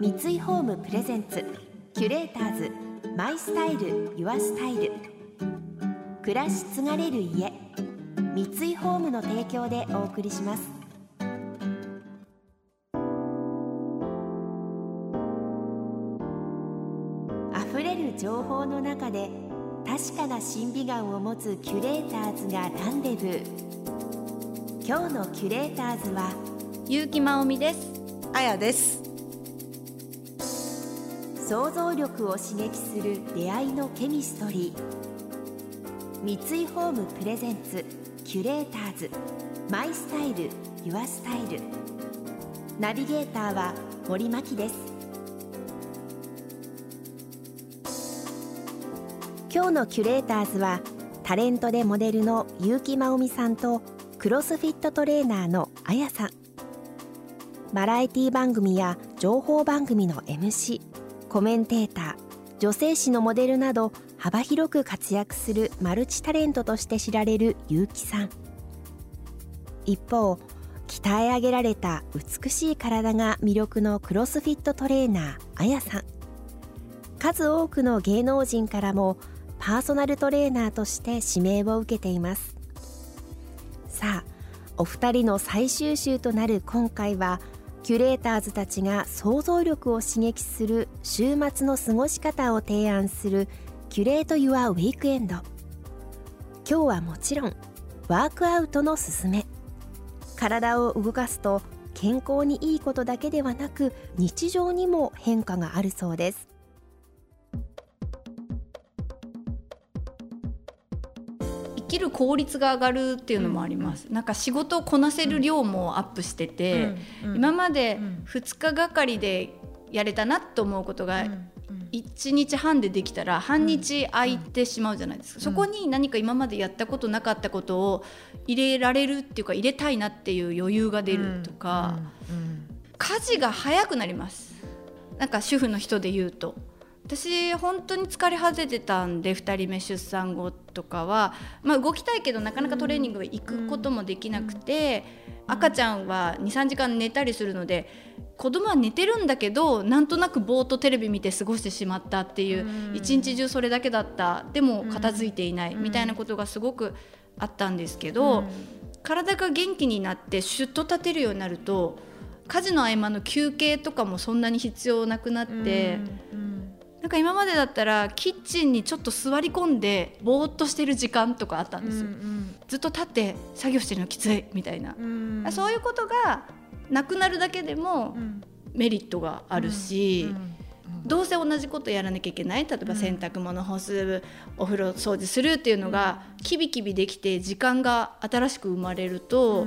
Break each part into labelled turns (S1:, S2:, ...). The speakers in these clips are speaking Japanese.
S1: 三井ホームプレゼンツキュレーターズマイスタイルユアスタイル。暮らし継がれる家三井ホームの提供でお送りします。溢れる情報の中で確かな審美眼を持つキュレーターズがランデブー。今日のキュレーターズは
S2: 結城真央美です。
S3: あやです。
S1: 想像力を刺激する出会いのケミストリー。三井ホームプレゼンツキュレーターズ。マイスタイルユアスタイル。ナビゲーターは森牧です。今日のキュレーターズはタレントでモデルの結城真央美さんとクロスフィットトレーナーのあやさん。バラエティ番組や情報番組の MC コメンテーター女性誌のモデルなど幅広く活躍するマルチタレントとして知られる結城さん。一方鍛え上げられた美しい体が魅力のクロスフィットトレーナーあやさん。数多くの芸能人からもパーソナルトレーナーとして指名を受けています。さあお二人の最終週となる今回はキュレーターズたちが想像力を刺激する週末の過ごし方を提案するキュレート・ユア・ウィークエンド今日はもちろんワークアウトのすすめ。体を動かすと健康にいいことだけではなく日常にも変化があるそうです。
S2: きる効率が上がるっていうのもあります、うん、なんか仕事をこなせる量もアップしてて、うん、今まで2日がかりでやれたなと思うことが1日半でできたら半日空いてしまうじゃないですか、そこに何か今までやったことなかったことを入れられるっていうか入れたいなっていう余裕が出るとか、家事が早くなります。なんか主婦の人で言うと私本当に疲れ果ててたんで2人目出産後とかは、まあ、動きたいけどなかなかトレーニング行くこともできなくて、赤ちゃんは23時間寝たりするので子供は寝てるんだけどなんとなくぼーっとテレビ見て過ごしてしまったっていう一日中それだけだった。でも片付いていないみたいなことがすごくあったんですけど、体が元気になってシュッと立てるようになると家事の合間の休憩とかもそんなに必要なくなって。なんか今までだったらキッチンにちょっと座り込んでぼーっとしてる時間とかあったんですよ、うんうん、ずっと立って作業してるのきついみたいな、うん、そういうことがなくなるだけでもメリットがあるし、うんうん、どうせ同じことやらなきゃいけない。例えば洗濯物干すお風呂掃除するっていうのがキビキビできて時間が新しく生まれると、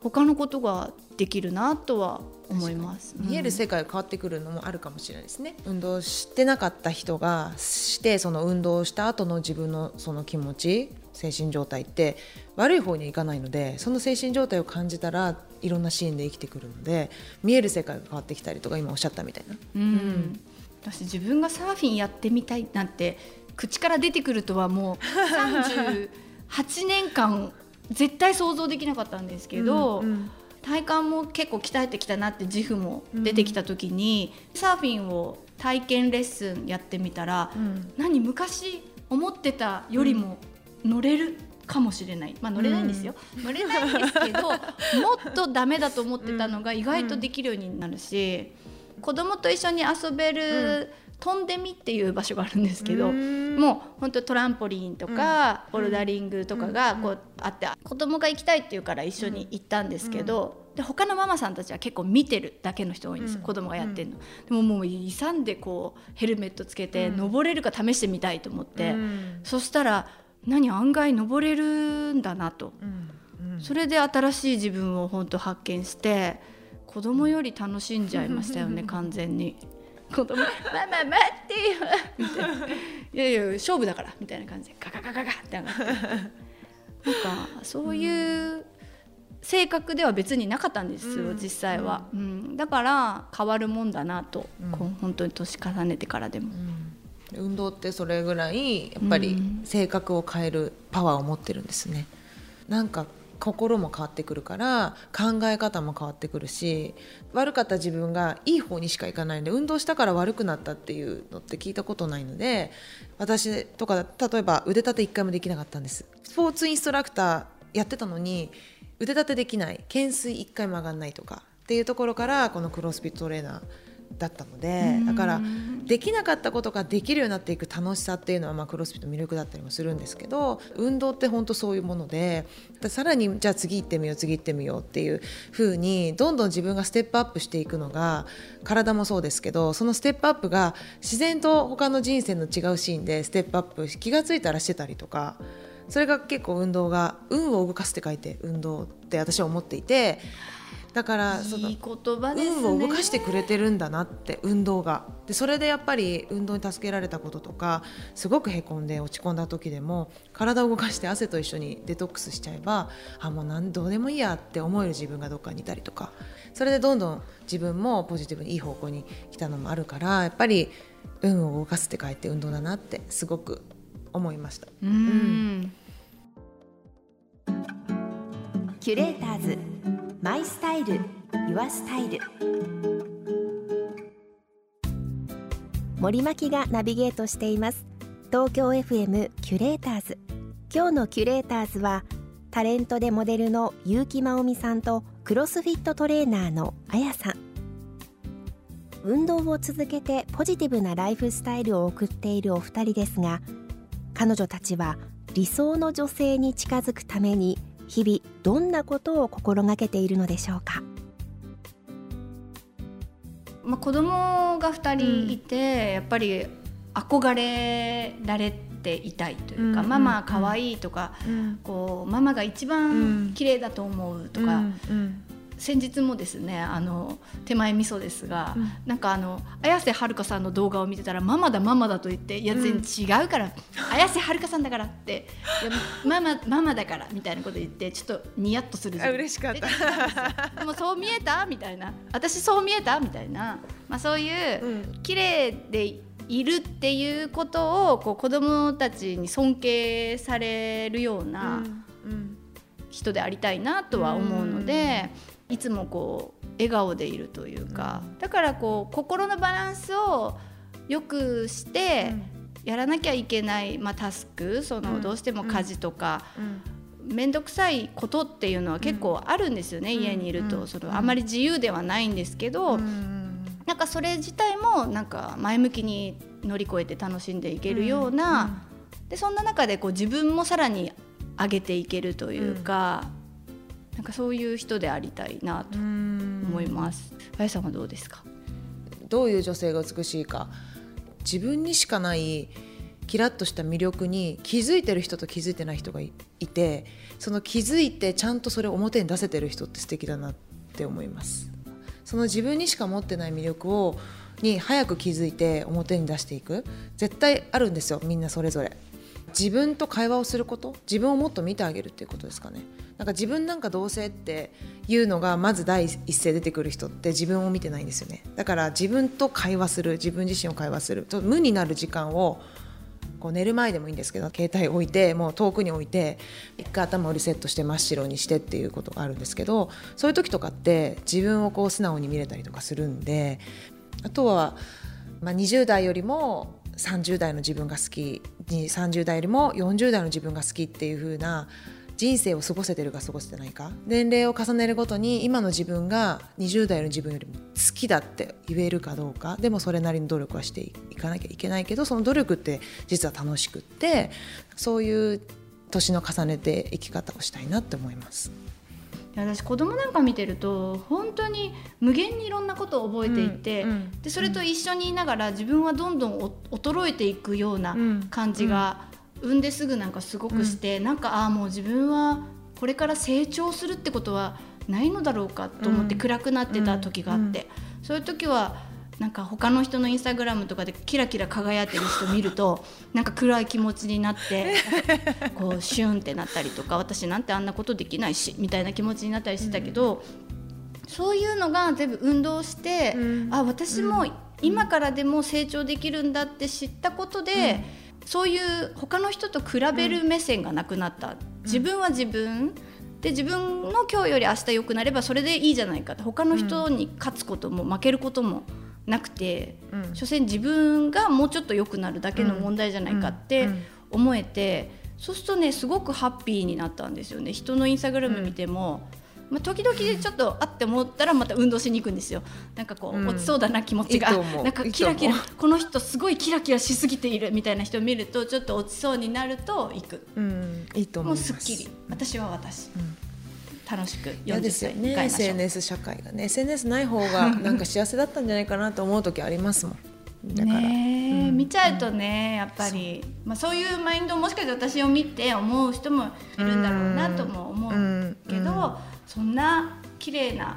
S2: 他のことができるなとは思います、
S3: 見える世界が変わってくるのもあるかもしれないですね、運動してなかった人がしてその運動した後の自分のその気持ち精神状態って悪い方にはいかないのでその精神状態を感じたらいろんなシーンで生きてくるので見える世界が変わってきたりとか今おっしゃったみたいな。うん、う
S2: ん、私自分がサーフィンやってみたいなんて口から出てくるとはもう 38年間絶対想像できなかったんですけど、うんうん。体幹も結構鍛えてきたなって自負も出てきた時に、うん、サーフィンを体験レッスンやってみたら、うん、何昔思ってたよりも乗れるかもしれない、まあ乗れないんですよ、うん、乗れないんですけど もっとダメだと思ってたのが意外とできるようになるし、子供と一緒に遊べる、飛んでみっていう場所があるんですけどもう本当トランポリンとか、ボルダリングとかがこうあって子供が行きたいっていうから一緒に行ったんですけど、で他のママさんたちは結構見てるだけの人多いんですよ、子供がやってるの。でももう勇んでこうヘルメットつけて登れるか試してみたいと思って、そしたら何案外登れるんだなと、それで新しい自分を本当発見して子供より楽しんじゃいましたよね 完全に。子供ママ待ってよ」みたいな「いやいや勝負だから」みたいな感じでガガガガガって上がってなんかそういう性格では別になかったんですよ、うん、実際は、うん、だから変わるもんだなと、うん、本当に年重ねてからでも。
S3: 運動ってそれぐらいやっぱり性格を変えるパワーを持ってるんですね。なんか心も変わってくるから考え方も変わってくるし悪かった自分がいい方にしかいかないので運動したから悪くなったっていうのって聞いたことないので私とか例えば腕立て1回もできなかったんです。スポーツインストラクターやってたのに腕立てできない。懸垂1回も上がんないとかっていうところからこのクロスフィットトレーナーだったのでだからできなかったことができるようになっていく楽しさっていうのはまあクロスフィット魅力だったりもするんですけど運動って本当そういうものでさらにじゃあ次行ってみよう次行ってみようっていう風にどんどん自分がステップアップしていくのが体もそうですけどそのステップアップが自然と他の人生の違うシーンでステップアップ気が付いたらしてたりとか。それが結構運動が運を動かすって書いて運動って私は思っていてだから
S2: その
S3: 運を動かしてくれてるんだなって運動が。でそれでやっぱり運動に助けられたこととかすごくへこんで落ち込んだ時でも体を動かして汗と一緒にデトックスしちゃえばあもう何どうでもいいやって思える自分がどっかにいたりとか。それでどんどん自分もポジティブにいい方向に来たのもあるからやっぱり運を動かすって書いて運動だなってすごく思いました。
S2: うん、
S1: キュレーターズマイスタイルユアスタイル。森牧がナビゲートしています。東京 FM キュレーターズ。今日のキュレーターズはタレントでモデルの結城真央美さんとクロスフィットトレーナーのあやさん。運動を続けてポジティブなライフスタイルを送っているお二人ですが彼女たちは理想の女性に近づくために日々どんなことを心がけているのでしょうか？
S2: まあ、子供が2人いて、うん、やっぱり憧れられていたいというか、うん、ママ可愛いとか、うん、こうママが一番綺麗だと思うとか、先日もですねあの手前味噌ですが、うん、なんかあの綾瀬はるかさんの動画を見てたら「ママだママだ」と言って「いや全然違うから、うん、綾瀬はるかさんだから」って「いやママママだから」みたいなこと言ってちょっとニヤッとする
S3: 嬉しかった。
S2: でもそう見えたみたいな。私そう見えたみたいな、まあ、そういう、うん、綺麗でいるっていうことをこう子供たちに尊敬されるような人でありたいなとは思うので。いつもこう笑顔でいるというか、だからこう心のバランスをよくしてやらなきゃいけない、まあ、タスクそのどうしても家事とか。面倒くさいことっていうのは結構あるんですよね、家にいると。そのあん。まり自由ではないんですけど、なんかそれ自体もなんか前向きに乗り越えて楽しんでいけるような、でそんな中でこう自分もさらに上げていけるというか、かそういう人でありたいなと思います。あやさんはどうですか？
S3: どういう女性が美しいか。自分にしかないキラッとした魅力に気づいてる人と気づいてない人がいてその気づいてちゃんとそれを表に出せてる人って素敵だなって思います。その自分にしか持ってない魅力をに早く気づいて表に出していく。絶対あるんですよみんなそれぞれ自分と会話をすること？自分をもっと見てあげるっていうことですかね。なんか自分なんかどうせっていうのがまず第一声出てくる人って自分を見てないんですよね。だから自分と会話する自分自身を会話すると無になる時間をこう寝る前でもいいんですけど携帯置いてもう遠くに置いて一回頭をリセットして真っ白にしてっていうことがあるんですけどそういう時とかって自分をこう素直に見れたりとかするんであとは、まあ、20代よりも30代の自分が好き30代よりも40代の自分が好きっていう風な人生を過ごせてるか過ごせてないか年齢を重ねるごとに今の自分が20代の自分よりも好きだって言えるかどうかでもそれなりに努力はしていかなきゃいけないけどその努力って実は楽しくってそういう年の重ねて生き方をしたいなって思います。
S2: 私子供なんか見てると本当に無限にいろんなことを覚えていて、うんうん、でそれと一緒にいながら自分はどんどん衰えていくような感じが産んですぐなんかすごくして、うん、なんかああもう自分はこれから成長するってことはないのだろうかと思って暗くなってた時があって、そういう時はなんか他の人のインスタグラムとかでキラキラ輝いてる人見ると なんか暗い気持ちになってこうシュンってなったりとか私なんてあんなことできないしみたいな気持ちになったりしてたけど、そういうのが全部運動して、あ私も今からでも成長できるんだって知ったことで、そういう他の人と比べる目線がなくなった、自分は自分。で自分の今日より明日良くなればそれでいいじゃないかって。他の人に勝つことも負けることもなくて、うん、所詮自分がもうちょっと良くなるだけの問題じゃないかって思えて、そうするとねすごくハッピーになったんですよね。人のインスタグラム見ても、まあ、時々ちょっとあって思ったらまた運動しに行くんですよ。なんかこう、落ちそうだな気持ちが。なんかキラキラこの人すごいキラキラしすぎているみたいな人を見るとちょっと落ちそうになると行く、
S3: うん、いいと思
S2: うすっきり私は私、うん、楽しく
S3: 40ですよね SNS 社会がね。SNS ない方が なんか幸せだったんじゃないかなと思う時ありますもん。
S2: だから、ねうん、見ちゃうとねやっぱりそう,、まあ、そういうマインドをもしかして私を見て思う人もいるんだろうなとも思うけど、そんな綺麗な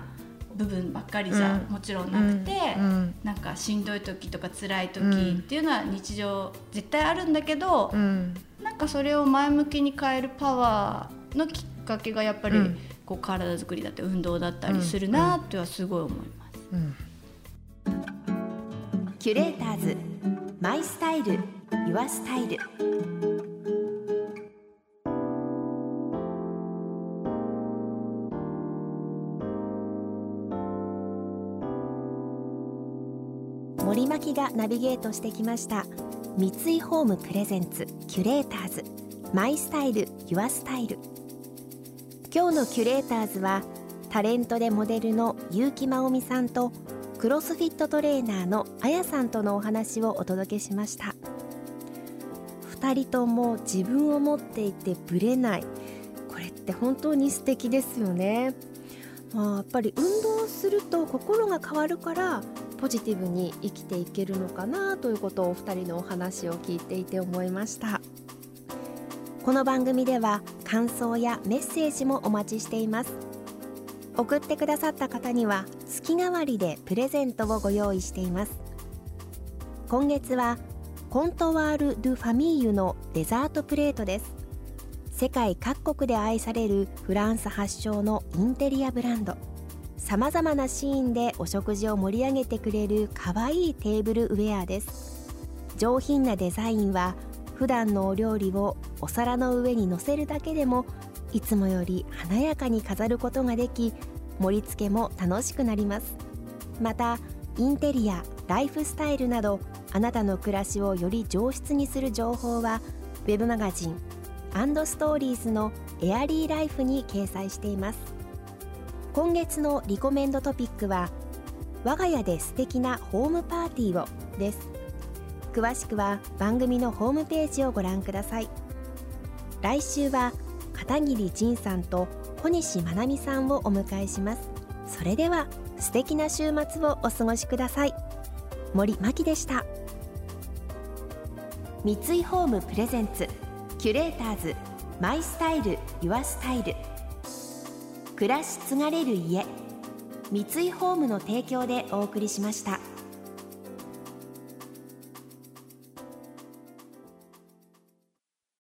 S2: 部分ばっかりじゃもちろんなくて、うん、なんかしんどい時とか辛い時っていうのは日常絶対あるんだけど、うん、なんかそれを前向きに変えるパワーのきっかけがやっぱり、こう体づくりだって運動だったりするなってはすごい思います。
S1: キュレーターズマイスタイルユアスタイル。森巻がナビゲートしてきました。三井ホームプレゼンツキュレーターズマイスタイルユアスタイル。今日のキュレーターズはタレントでモデルの結城真央美さんとクロスフィットトレーナーのあやさんとのお話をお届けしました。2人とも自分を持っていてブレない。これって本当に素敵ですよね。まあ、やっぱり運動すると心が変わるからポジティブに生きていけるのかなということをお二人のお話を聞いていて思いました。この番組では感想やメッセージもお待ちしています。送ってくださった方には月替わりでプレゼントをご用意しています。今月はコントワール・ドゥ・ファミーユのデザートプレートです。世界各国で愛されるフランス発祥のインテリアブランド。さまざまなシーンでお食事を盛り上げてくれるかわいいテーブルウェアです。上品なデザインは普段のお料理をお皿の上に乗せるだけでもいつもより華やかに飾ることができ盛り付けも楽しくなります。またインテリアライフスタイルなどあなたの暮らしをより上質にする情報は web マガジンストーリーズのエアリーライフに掲載しています。今月のリコメンドトピックは我が家で素敵なホームパーティーをです。詳しくは番組のホームページをご覧ください。来週は片桐仁さんと小西まなみさんをお迎えします。それでは素敵な週末をお過ごしください。森真希でした。三井ホームプレゼンツキュレーターズマイスタイルユアスタイル。暮らし継がれる家。三井ホームの提供でお送りしました。